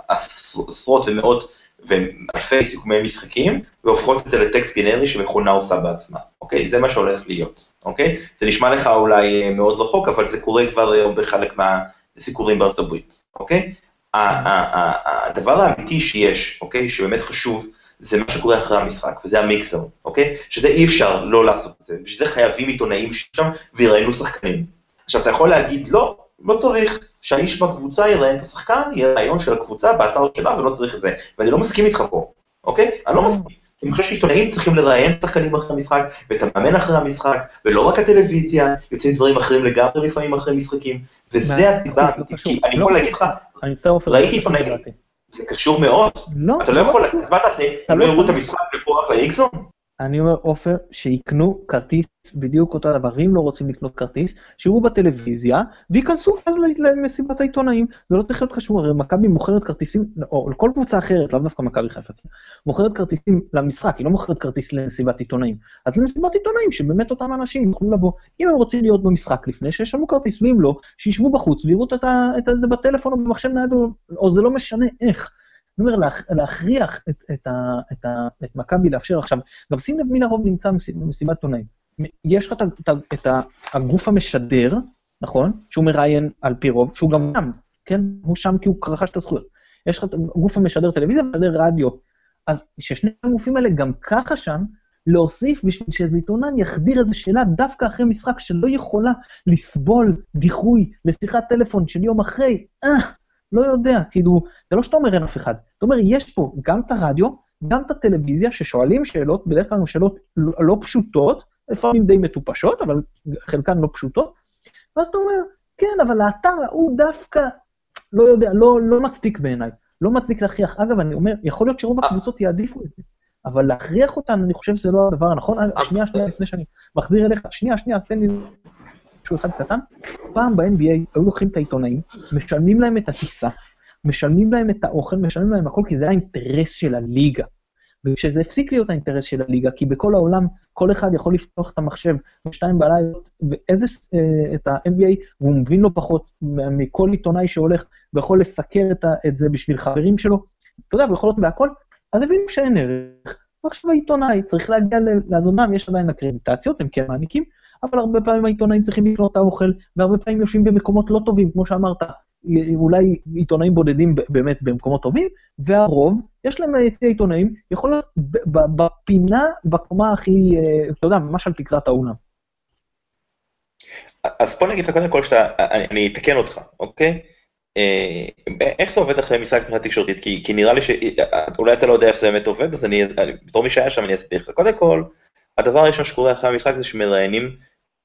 עשרות ומאות ואלפי סיכומי משחקים, והופכות את זה לטקסט גנרי שמכונה עושה בעצמה, אוקיי? זה מה שהולך להיות, אוקיי? זה נשמע לך אולי מאוד רחוק, אבל זה קורה כבר היום בחלק מהסיקורים בארצות הברית, אוקיי? הדבר האמיתי שיש, אוקיי? שבאמת חשוב, זה מה שקורה אחרי המשחק, וזה המיקסר, אוקיי? שזה אי אפשר לא לעשות את זה, בשביל זה חייבים עיתונאים שם ויראיינו שחקנים. עכשיו, אתה יכול להגיד, לא, לא צריך שהאיש בקבוצה יראיין את השחקן, יהיה רעיון של הקבוצה באתר שלה ולא צריך את זה. ואני לא מסכים איתך פה, אוקיי? אני לא מסכים. אני חושב שעיתונאים צריכים לראיין שחקנים אחרי המשחק, ואת המאמן אחרי המשחק, ולא רק הטלוויזיה, יוצאים דברים אחרים לגמרי לפעמים אחרי משחקים, וזה הסיבה, כי אני יכול להגיד לך, ראיתי עיתונאים, זה קשור מאוד, אתה לא יכול, אז מה תעשה, הם לא יראו את המשחק לכוח לאיקסון? אני אומר, עופר, שיקנו כרטיס בדיוק אותו דבר, אם לא רוצים לקנות כרטיס, שיראו בטלוויזיה, וייכנסו אז למסיבת העיתונאים. זה לא צריך להיות קשור, הרי מכבי מוכרת כרטיסים, או לכל קבוצה אחרת, לאו דווקא מכבי חיפה, מוכרת כרטיסים למשחק, היא לא מוכרת כרטיס למסיבת עיתונאים. אז למסיבת עיתונאים, שבאמת אותם אנשים יוכלו לבוא. אם הם רוצים להיות במשחק לפני, שישלמו כרטיס, ואם לא, שישבו בחוץ ויראו את זה בטלפון או במחשב נייד, או זה לא משנה איך. אני אומר, להכריח את, את, את, את מכבי לאפשר עכשיו, גם שים לב מי לרוב נמצא במסיבת עיתונאים. יש לך את, את, את הגוף המשדר, נכון? שהוא מראיין על פי רוב, שהוא גם שם, כן? הוא שם כי הוא רכש את הזכויות. יש לך את הגוף המשדר טלוויזיה ומשדר רדיו. אז ששני הגופים האלה גם ככה שם, להוסיף בשביל שאיזה עיתונן יחדיר איזו שאלה דווקא אחרי משחק שלא יכולה לסבול דיחוי לשיחת טלפון של יום אחרי, אה, לא יודע, כאילו, זה לא שאתה אומר אין אף אחד. אתה אומר, יש פה גם את הרדיו, גם את הטלוויזיה, ששואלים שאלות, בדרך כלל שאלות לא, לא פשוטות, לפעמים די מטופשות, אבל חלקן לא פשוטות, ואז אתה אומר, כן, אבל האתר ההוא דווקא, לא יודע, לא, לא מצדיק בעיניי, לא מצדיק להכריח. אגב, אני אומר, יכול להיות שרוב הקבוצות יעדיפו את זה, אבל להכריח אותן, אני חושב שזה לא הדבר הנכון. שנייה, שנייה, לפני שאני מחזיר אליך, שנייה, שנייה, תן לי אחד קטן, פעם ב-NBA היו לוקחים את העיתונאים, משלמים להם את הטיסה, משלמים להם את האוכל, משלמים להם הכל, כי זה האינטרס של הליגה. וכשזה הפסיק להיות האינטרס של הליגה, כי בכל העולם כל אחד יכול לפתוח את המחשב בשתיים בלילה, ואיזה, אה, את ה-NBA, והוא מבין לו פחות מכל עיתונאי שהולך ויכול לסקר את, את זה בשביל חברים שלו, אתה יודע, ויכול להיות בהכל, אז הבינו שאין ערך. ועכשיו העיתונאי צריך להגיע, אומנם יש עדיין אקרדיטציות, הם כן מעניקים, אבל הרבה פעמים העיתונאים צריכים לקנות את האוכל, והרבה פעמים יושבים במקומות לא טובים, כמו שאמרת, אולי עיתונאים בודדים באמת במקומות טובים, והרוב, יש להם יציע עיתונאים, יכול להיות בפינה, בקומה הכי, אה, אתה יודע, ממש על תקרת האולם. אז פה נגיד לך קודם כל שאתה, אני, אני אתקן אותך, אוקיי? אה, איך זה עובד אחרי משחק מבחינה תקשורתית? כי, כי נראה לי שאולי אתה לא יודע איך זה באמת עובד, אז אני, בתור מי שהיה שם אני אסביר לך. קודם כל, הדבר הראשון שקורה אחרי המשחק זה שמראיינים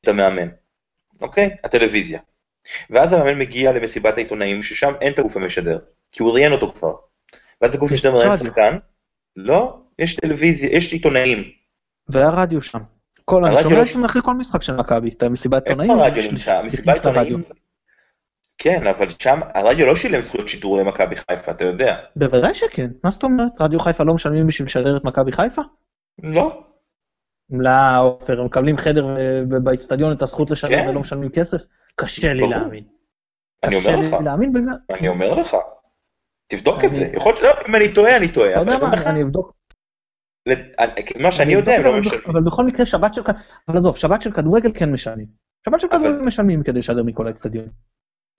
את המאמן, אוקיי? הטלוויזיה. ואז המאמן מגיע למסיבת העיתונאים, ששם אין את הגוף המשדר, כי הוא ראיין אותו כבר. ואז הגוף המשדר מראיין שחקן, לא, יש טלוויזיה, יש עיתונאים. והרדיו שם. כל, אני שומע את זה אחרי כל משחק של מכבי, את המסיבת עיתונאים. איפה הרדיו נמצא? מסיבת עיתונאים. כן, אבל שם הרדיו לא שילם זכויות שידור למכבי חיפה, אתה יודע. בוודאי שכן, מה זאת אומרת? רדיו חיפה לא משלמים בשביל לשדר את מכבי חיפה? לא. לא, עופר, הם מקבלים חדר באיצטדיון את הזכות לשלם כן. ולא משלמים כסף? קשה לי להאמין. אני אומר לך. אני אומר לך. תבדוק את זה. יכול להיות אם אני טועה, אני טועה. אתה יודע מה, אני אבדוק. מה שאני יודע, הם לא משלמים. אבל בכל מקרה, שבת של... אבל עזוב, שבת של כדורגל כן משלמים. שבת של כדורגל משלמים כדי לשדר מכל האצטדיון.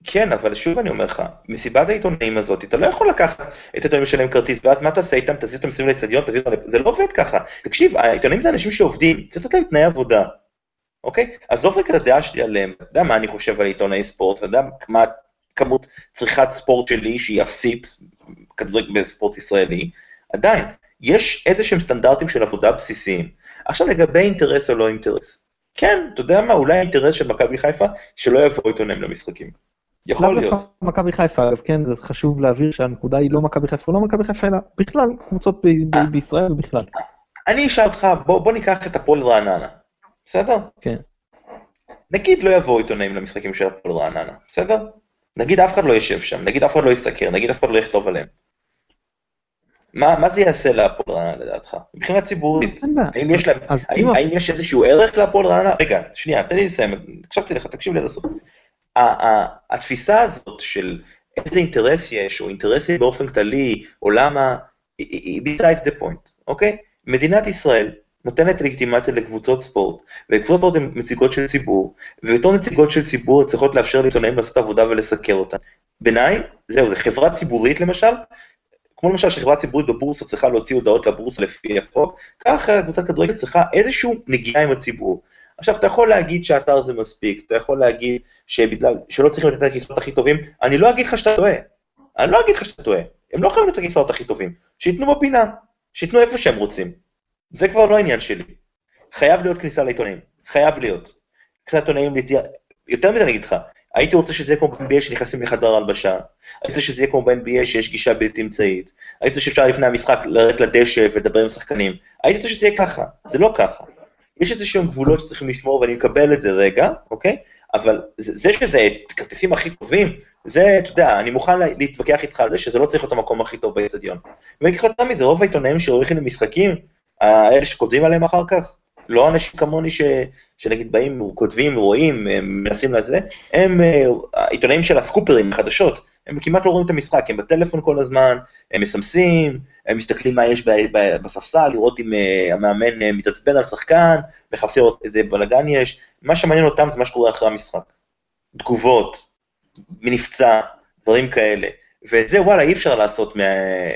כן, אבל שוב אני אומר לך, מסיבת העיתונאים הזאת, אתה לא יכול לקחת את העיתונאים לשלם כרטיס, ואז מה תעשה איתם? תזיז אותם מסביב לאצטדיון, תביא אותם, זה לא עובד ככה. תקשיב, העיתונאים זה אנשים שעובדים, צריך לתת להם תנאי עבודה, אוקיי? עזוב רגע את הדעה שלי עליהם, אתה יודע מה אני חושב על עיתונאי ספורט, אתה יודע מה כמות צריכת ספורט שלי שהיא אפסית, כדורגל בספורט ישראלי, עדיין, יש איזה שהם סטנדרטים של עבודה בסיסיים. עכשיו לגבי אינטרס או לא אינטרס, כן, אתה יודע מה, אולי האינטרס של מכבי חיפה, שלא יבואו עיתונאים למשחקים. יכול להיות. מכבי חיפה, אגב, כן, זה חשוב להבהיר שהנקודה היא לא מכבי חיפה, לא מכבי חיפה, אלא בכלל, קבוצות בישראל ובכלל. אני אשאל אותך, בוא, בוא ניקח את הפועל רעננה, בסדר? כן. נגיד לא יבואו עיתונאים למשחקים של הפועל רעננה, בסדר? נגיד אף אחד לא יושב שם, נגיד אף אחד לא יסקר, נגיד אף אחד לא יכתוב עליהם. מה, מה זה יעשה להפועל רעננה לדעתך? מבחינה ציבורית, האם יש, להם, האם, האם יש איזשהו ערך להפועל רעננה? רגע, שנייה, תן לי לסיים, הקשבתי לך, תקשיב לי עד הסוף. התפיסה הזאת של איזה אינטרס יש, או אינטרסים באופן כללי, או למה, היא besides the point, אוקיי? מדינת ישראל נותנת לגיטימציה לקבוצות ספורט, וקבוצות ספורט הן נציגות של ציבור, ובתור נציגות של ציבור צריכות לאפשר לעיתונאים לעשות עבודה ולסקר אותה. בעיניי, זהו, זו חברה ציבורית למשל, כמו למשל שחברה ציבורית בבורסה צריכה להוציא הודעות לבורסה לפי החוק, ככה קבוצת כדורגל צריכה איזושהי נגיעה עם הציבור. עכשיו, אתה יכול להגיד שהאתר זה מספיק, אתה יכול להגיד שבגלל, שלא צריכים לתת את הכיסאות הכי טובים, אני לא אגיד לך שאתה טועה. אני לא אגיד לך שאתה טועה. הם לא חייבים לתת את הכיסאות הכי טובים. שייתנו בפינה, שייתנו איפה שהם רוצים. זה כבר לא העניין שלי. חייב להיות כניסה לעיתונאים, חייב להיות. כניסה לעיתונאים, יותר מזה אני אגיד לך, הייתי רוצה שזה יהיה כמו ב-NBA שנכנסים לחדר הלבשה, הייתי רוצה שזה יהיה כמו ב-NBA שיש גישה בלתי אמצעית, הייתי רוצה שאפשר לפני המשחק לרדת לדשא ולדבר עם שחקנים, הייתי רוצה שזה יהיה ככה, זה לא ככה. יש איזה שהם גבולות שצריכים לשמור ואני מקבל את זה רגע, אוקיי? אבל זה שזה כרטיסים הכי טובים, זה, אתה יודע, אני מוכן להתווכח איתך על זה שזה לא צריך להיות המקום הכי טוב באצטדיון. ואני אגיד לך מזה, רוב העיתונאים שהולכים למשחקים, האלה שכותבים עליהם אחר כך, לא אנשים כמוני ש, שנגיד באים, כותבים, רואים, מנסים לזה, הם אה, עיתונאים של הסקופרים, חדשות, הם כמעט לא רואים את המשחק, הם בטלפון כל הזמן, הם מסמסים, הם מסתכלים מה יש בספסל, לראות אם uh, המאמן uh, מתעצבן על שחקן, מחפשים איזה בלאגן יש, מה שמעניין אותם זה מה שקורה אחרי המשחק. תגובות, מנפצע, דברים כאלה. ואת זה וואלה אי אפשר לעשות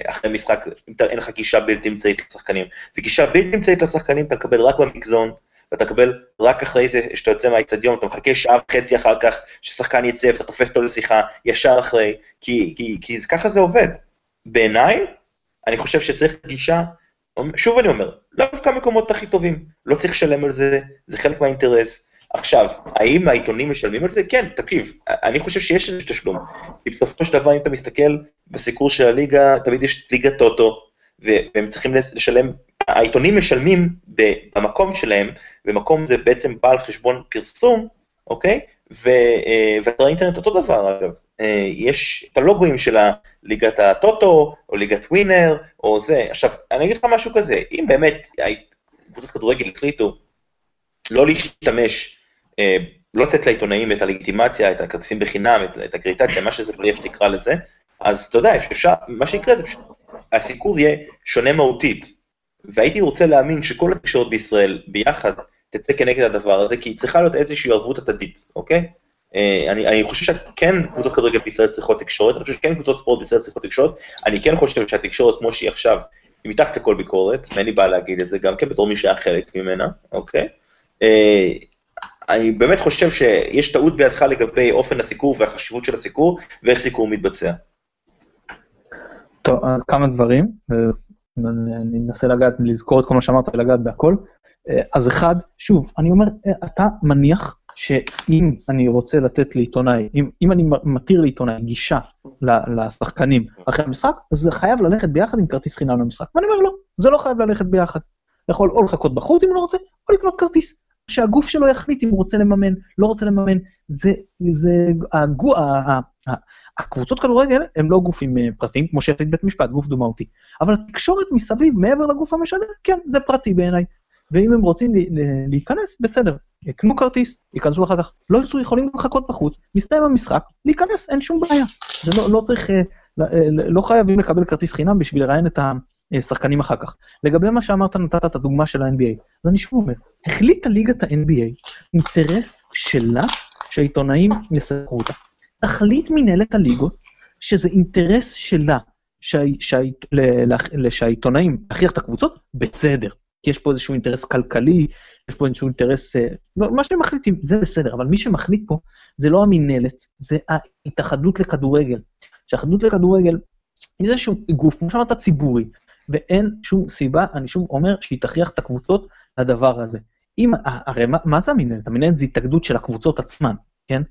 אחרי משחק, אם אין לך גישה בלתי אמצעית לשחקנים. וגישה בלתי אמצעית לשחקנים אתה מקבל רק במגזון, ואתה מקבל רק אחרי זה שאתה יוצא מהאיצטדיון, אתה מחכה שעה וחצי אחר כך ששחקן יצא ואתה תופס אותו לשיחה ישר אחרי, כי, כי, כי ככה זה עובד. בעיניי, אני חושב שצריך גישה, שוב אני אומר, לא דווקא המקומות הכי טובים, לא צריך לשלם על זה, זה חלק מהאינטרס. עכשיו, האם העיתונים משלמים על זה? כן, תקשיב, אני חושב שיש איזה תשלום. כי בסופו של דבר, אם אתה מסתכל בסיקור של הליגה, תמיד יש ליגת טוטו, והם צריכים לשלם, העיתונים משלמים במקום שלהם, ומקום זה בעצם בא על חשבון פרסום, אוקיי? אה, ואתר האינטרנט אותו דבר אגב, אה, יש את הלוגוים של ליגת הטוטו, או ליגת ווינר, או זה. עכשיו, אני אגיד לך משהו כזה, אם באמת קבוצות כדורגל החליטו לא להשתמש, אה, לא לתת לעיתונאים את הלגיטימציה, את הכרטיסים בחינם, את, את הקריטציה, מה שזה לא יהיה שתקרא לזה, אז אתה יודע, אפשר, מה שיקרה זה פשוט, הסיקור יהיה שונה מהותית. והייתי רוצה להאמין שכל התקשורת בישראל ביחד תצא כנגד הדבר הזה, כי צריכה להיות איזושהי ערבות הדדית, אוקיי? אה, אני, אני חושב שכן קבוצות כדורגל בישראל צריכות תקשורת, אני חושב שכן קבוצות ספורט בישראל צריכות תקשורת, אני כן חושב שהתקשורת כמו שהיא עכשיו, היא מתחת לכל ביקורת, ואין לי בעיה להגיד את זה גם כן בתור מי שהיה חלק ממנה, אוקיי? אה, אני באמת חושב שיש טעות בידך לגבי אופן הסיקור והחשיבות של הסיקור, ואיך סיקור מתבצע. טוב, אז כמה דברים, אני אנסה לגעת, לזכור את כל מה שאמרת ולגעת בהכל. אה, אז אחד, שוב, אני אומר, אתה מניח שאם אני רוצה לתת לעיתונאי, אם, אם אני מתיר לעיתונאי גישה לשחקנים אחרי המשחק, אז זה חייב ללכת ביחד עם כרטיס חינם למשחק. ואני אומר לא, זה לא חייב ללכת ביחד. יכול או לחכות בחוץ אם הוא לא רוצה, או לקנות כרטיס. שהגוף שלו יחליט אם הוא רוצה לממן, לא רוצה לממן. זה, זה, הגו, הקבוצות כדורגל הם לא גופים אה, פרטיים, כמו שהחליט בית משפט, גוף דומאותי. אבל התקשורת מסביב, מעבר לגוף המשדר, כן, זה פרטי בעיניי. ואם הם רוצים להיכנס, בסדר, יקנו כרטיס, ייכנסו אחר כך. לא ירצו, יכולים לחכות בחוץ, מסתיים המשחק, להיכנס, אין שום בעיה. זה לא, לא צריך, אה, אה, לא חייבים לקבל כרטיס חינם בשביל לראיין את השחקנים אחר כך. לגבי מה שאמרת, נתת את הדוגמה של ה-NBA. אז אני שוב אומר, החליטה ליגת ה-NBA, אינטרס שלה שהעיתונאים יסקרו אותה. תחליט מנהלת הליגות שזה אינטרס שלה שהעיתונאים יכריח את הקבוצות, בסדר. כי יש פה איזשהו אינטרס כלכלי, יש פה איזשהו אינטרס, אה, לא, מה שהם מחליטים, זה בסדר, אבל מי שמחליט פה זה לא המינהלת, זה ההתאחדות לכדורגל. שההתאחדות לכדורגל היא איזשהו גוף, כמו שאמרת, ציבורי, ואין שום סיבה, אני שוב אומר, שהיא תכריח את הקבוצות לדבר הזה. אם, הרי מה, מה זה המינהלת? המינהלת זה התאגדות של הקבוצות עצמן, כן?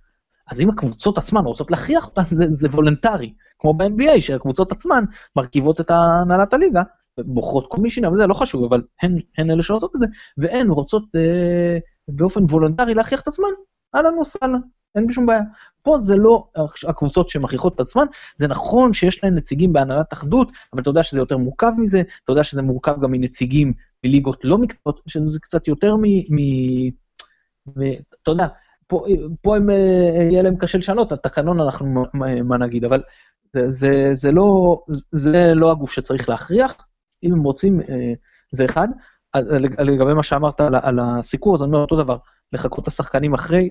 אז אם הקבוצות עצמן רוצות להכריח אותן, זה, זה וולונטרי, כמו ב-NBA, שהקבוצות עצמן מרכיבות את הנהלת הליגה, בוחרות קומישינה וזה, לא חשוב, אבל הן, הן אלה שעושות את זה, והן רוצות אה, באופן וולונטרי להכריח את עצמן, אהלן וסהלן, אין בשום בעיה. פה זה לא הקבוצות שמכריחות את עצמן, זה נכון שיש להן נציגים בהנהלת אחדות, אבל אתה יודע שזה יותר מורכב מזה, אתה יודע שזה מורכב גם מנציגים מליגות לא מקצועות, שזה קצת יותר מ... מ... מ אתה יודע, פה, פה הם, אה, יהיה להם קשה לשנות, התקנון אנחנו מה, נגיד, אבל זה, זה, זה, לא, זה לא הגוף שצריך להכריח, אם הם רוצים, אה, זה אחד. לגבי מה שאמרת על, על הסיקור, אז אני אומר אותו דבר, לחכות את השחקנים אחרי,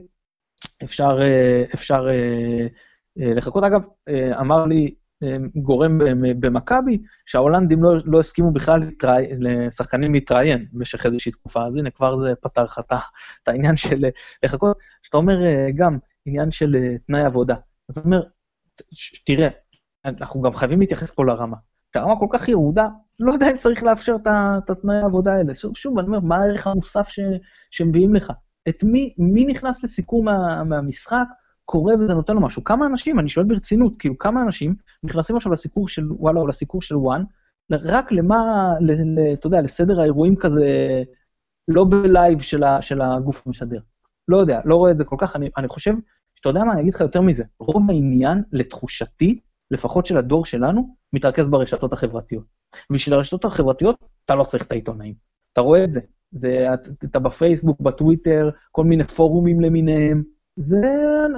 אפשר, אה, אפשר לחכות. אגב, אמר לי גורם במכבי, שההולנדים לא, לא הסכימו בכלל להתראי, לשחקנים להתראיין במשך איזושהי תקופה, אז הנה, כבר זה פתר לך את העניין של לחכות. שאתה אומר גם עניין של תנאי עבודה. אז אני אומר, תראה, אנחנו גם חייבים להתייחס פה לרמה. כשהרמה כל כך ירודה, לא יודע אם צריך לאפשר את התנאי העבודה האלה. שוב, שוב, אני אומר, מה הערך המוסף שמביאים לך? את מי, מי נכנס לסיכום מה, מהמשחק, קורא וזה נותן לו משהו? כמה אנשים, אני שואל ברצינות, כאילו, כמה אנשים נכנסים עכשיו לסיקור של וואלה או לסיקור של וואן, רק למה, אתה יודע, לסדר האירועים כזה, לא בלייב של, ה, של הגוף המשדר. לא יודע, לא רואה את זה כל כך, אני, אני חושב, שאתה יודע מה, אני אגיד לך יותר מזה, רוב העניין, לתחושתי, לפחות של הדור שלנו, מתרכז ברשתות החברתיות. ובשביל הרשתות החברתיות, אתה לא צריך את העיתונאים. אתה רואה את זה. זה, אתה בפייסבוק, בטוויטר, כל מיני פורומים למיניהם. זה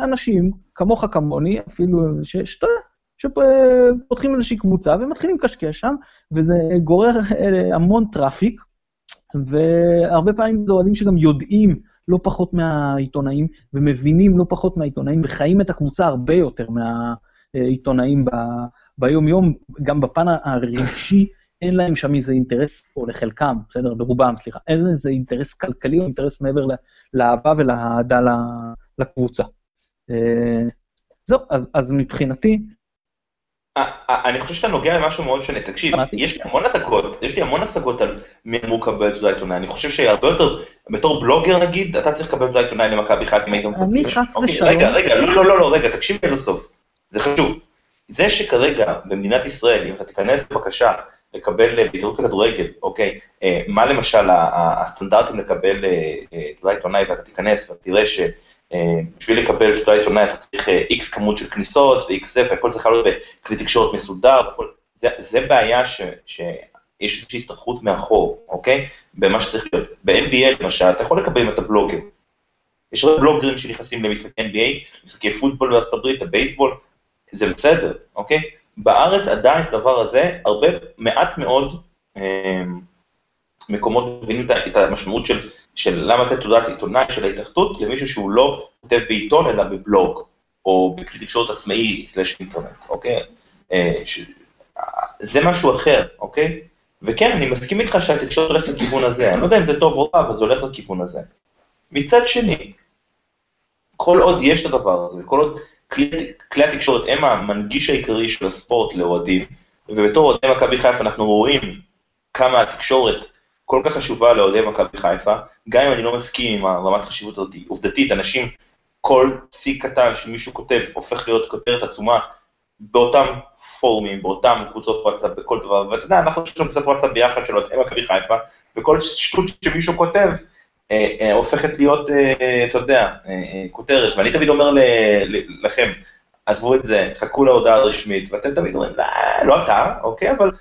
אנשים, כמוך כמוני, אפילו, שאתה שפותחים איזושהי קבוצה ומתחילים לקשקש שם, וזה גורר אה, המון traffic, והרבה פעמים זה אוהדים שגם יודעים לא פחות מהעיתונאים, ומבינים לא פחות מהעיתונאים, וחיים את הקבוצה הרבה יותר מה, עיתונאים ב, ביום-יום, גם בפן הרגשי, אין להם שם איזה אינטרס, או לחלקם, בסדר? ברובם, סליחה, אין איזה אינטרס כלכלי או אינטרס מעבר לאהבה ולאהדה לקבוצה. אה, זהו, אז, אז מבחינתי... אה, אה, אני חושב שאתה נוגע במשהו מאוד שונה. תקשיב, יש לי המון השגות, יש לי המון השגות על מי אמור לקבל תעודה עיתונאי. אני חושב שהרבה יותר, בתור בלוגר נגיד, אתה צריך לקבל תעודה עיתונאי למכבי חיפה אם היית מבקש. אני חס אוקיי, ושלום. רגע, רגע, לא, לא, לא, לא, רגע, תקשיב עד הסוף. זה חשוב. זה שכרגע במדינת ישראל, אם אתה תיכנס בבקשה לקבל בהתאחדות לכדורגל, אוקיי, אה, מה למשל הסטנדרטים לקבל אה, אה, תעודה עיתונאי, ואתה תיכנס ותראה שבשביל לקבל תעודה עיתונאי אתה צריך איקס כמות של כניסות ו-X זה, והכל צריך לעלות בכלי תקשורת מסודר, זה, זה בעיה ש, שיש איזושהי הסתכלות מאחור, אוקיי? במה שצריך להיות. ב-NBA למשל, אתה יכול לקבל אם אתה בלוגר. יש הרבה בלוגרים שנכנסים למשחקי NBA, משחקי פוטבול בארצות הברית, הבייסבול, זה בסדר, אוקיי? בארץ עדיין את הדבר הזה, הרבה, מעט מאוד אה, מקומות מבינים את המשמעות של, של למה לתת תעודת עיתונאי של ההתאחדות למישהו שהוא לא כותב בעיתון אלא בבלוג, או בכלי תקשורת עצמאי סלאש אינטרנט, אוקיי? אה, ש... זה משהו אחר, אוקיי? וכן, אני מסכים איתך שהתקשורת הולכת לכיוון הזה, אני לא יודע אם זה טוב או רע, אבל זה הולך לכיוון הזה. מצד שני, כל עוד יש את הדבר הזה, כל עוד כלי, התקשורת הם המנגיש העיקרי של הספורט לאוהדים, ובתור אוהדי מכבי חיפה אנחנו רואים כמה התקשורת כל כך חשובה לאוהדי מכבי חיפה, גם אם אני לא מסכים עם הרמת החשיבות הזאת, עובדתית, אנשים, כל שיא קטן שמישהו כותב הופך להיות כותרת עצומה באותם פורומים, באותם קבוצות וואטסאפ, בכל דבר, ואתה יודע, אנחנו יש לנו קבוצת וואטסאפ ביחד של אוהדי מכבי חיפה, וכל שטות שמישהו כותב, הופכת להיות, אה, אתה יודע, כותרת, ואני תמיד אומר לכם, עזבו את זה, חכו להודעה הרשמית, ואתם תמיד אומרים, לא, לא אתה, אוקיי, אבל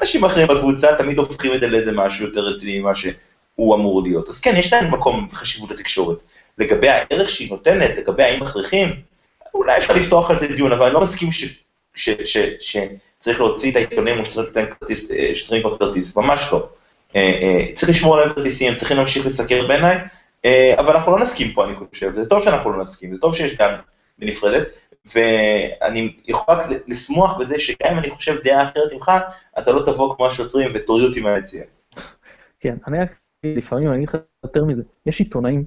אנשים אחרים בקבוצה תמיד הופכים את זה לאיזה משהו יותר רציני ממה שהוא אמור להיות. אז כן, יש להם מקום וחשיבות לתקשורת. לגבי הערך שהיא נותנת, לגבי האם מכריחים, אולי אפשר לפתוח על זה דיון, אבל אני לא מסכים שצריך להוציא את העיתונים או שצריך לתת כרטיס, שצריך לקנות כרטיס, ממש לא. אה, אה, צריך לשמור עליהם כרטיסים, צריכים להמשיך לסקר בעיניי, אה, אבל אנחנו לא נסכים פה, אני חושב, זה טוב שאנחנו לא נסכים, זה טוב שיש גם בנפרדת, ואני יכול רק לשמוח בזה שגם אם אני חושב דעה אחרת ממך, אתה לא תבוא כמו השוטרים ותוריד אותי מהיציאה. כן, אני רק, לפעמים, אני אגיד לך יותר מזה, יש עיתונאים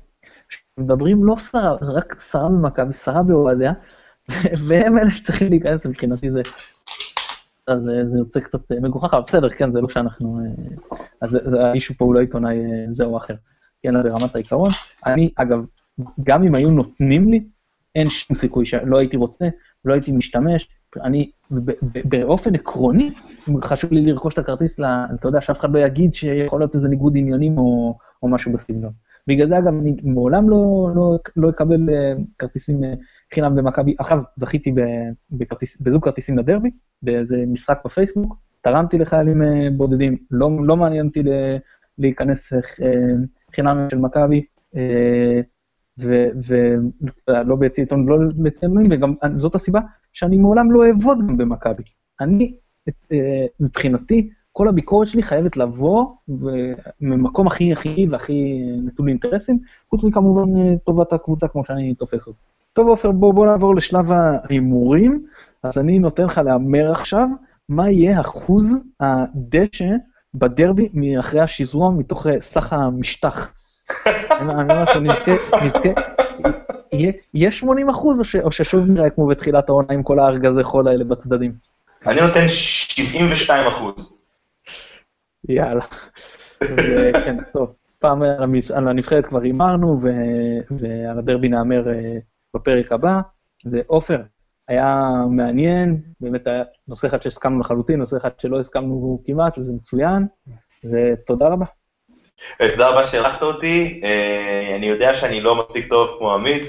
שמדברים לא שרה, רק שרה במכבי, שרה באוהדיה, והם אלה שצריכים להיכנס, מבחינתי זה אז זה יוצא קצת אה, מגוחך, אבל בסדר, כן, זה לא שאנחנו... אה, אז האישו פה הוא לא עיתונאי אה, זה או אחר. כן, ברמת העיקרון. אני, אגב, גם אם היו נותנים לי, אין שום סיכוי שלא הייתי רוצה, לא הייתי משתמש. אני באופן עקרוני, חשוב לי לרכוש את הכרטיס, אתה יודע, שאף אחד לא יגיד שיכול להיות איזה ניגוד עניינים או, או משהו בסגנון. בגלל זה, אגב, אני מעולם לא, לא, לא אקבל אה, כרטיסים אה, חינם במכבי. עכשיו, זכיתי בכרטיס, בזוג כרטיסים לדרבי, באיזה משחק בפייסבוק, תרמתי לחיילים אה, בודדים, לא, לא מעניין אותי להיכנס חינם של מכבי. ולא ביציא עיתון, לא ביציא עיתונים, וגם זאת הסיבה שאני מעולם לא אעבוד גם במכבי. אני, מבחינתי, כל הביקורת שלי חייבת לבוא ממקום הכי הכי והכי נטול אינטרסים, חוץ מכמובן טובת הקבוצה כמו שאני תופס אותה. טוב עופר, בוא, בוא נעבור לשלב ההימורים. אז אני נותן לך להמר עכשיו, מה יהיה אחוז הדשא בדרבי מאחרי השזרוע מתוך סך המשטח. אני אומר שנזכה, נזכה, יהיה 80 אחוז, או ששוב נראה כמו בתחילת העונה עם כל הארגזי חול האלה בצדדים? אני נותן 72 אחוז. יאללה. כן, טוב, פעם על הנבחרת כבר הימרנו, ועל הדרבי נאמר אה, בפרק הבא. ועופר, היה מעניין, באמת היה נושא אחד שהסכמנו לחלוטין, נושא אחד שלא הסכמנו כמעט, וזה מצוין, ותודה רבה. תודה רבה שהערכת אותי, אה, אני יודע שאני לא מספיק טוב כמו עמית,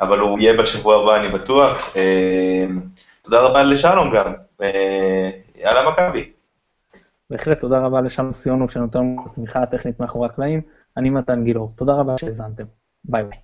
אבל הוא יהיה בשבוע הבא, אני בטוח. אה, תודה רבה לשלום גם, יאללה מכבי. בהחלט, תודה רבה לשלום סיונוב שנותן לנו את התמיכה הטכנית מאחורי הקלעים. אני מתן גילאור, תודה רבה שהאזנתם. ביי ביי.